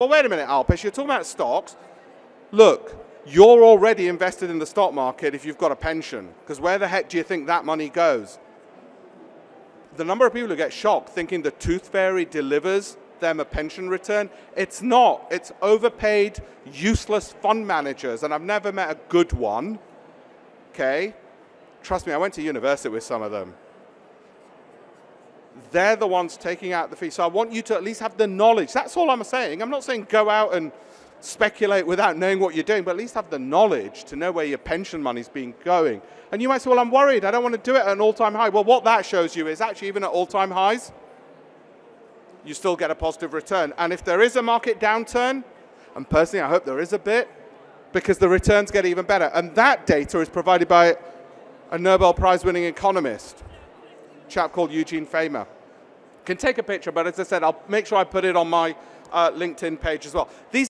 Well, wait a minute, Alpesh, you're talking about stocks. Look, you're already invested in the stock market if you've got a pension, because where the heck do you think that money goes? The number of people who get shocked thinking the tooth fairy delivers them a pension return, it's not. It's overpaid, useless fund managers, and I've never met a good one. Okay? Trust me, I went to university with some of them. They're the ones taking out the fee. So I want you to at least have the knowledge. That's all I'm saying. I'm not saying go out and speculate without knowing what you're doing, but at least have the knowledge to know where your pension money's been going. And you might say, well, I'm worried. I don't want to do it at an all-time high. Well, what that shows you is actually even at all-time highs, you still get a positive return. And if there is a market downturn, and personally I hope there is a bit, because the returns get even better. And that data is provided by a Nobel Prize winning economist, a chap called Eugene Fama. Can take a picture, but as I said, I'll make sure I put it on my uh, LinkedIn page as well. These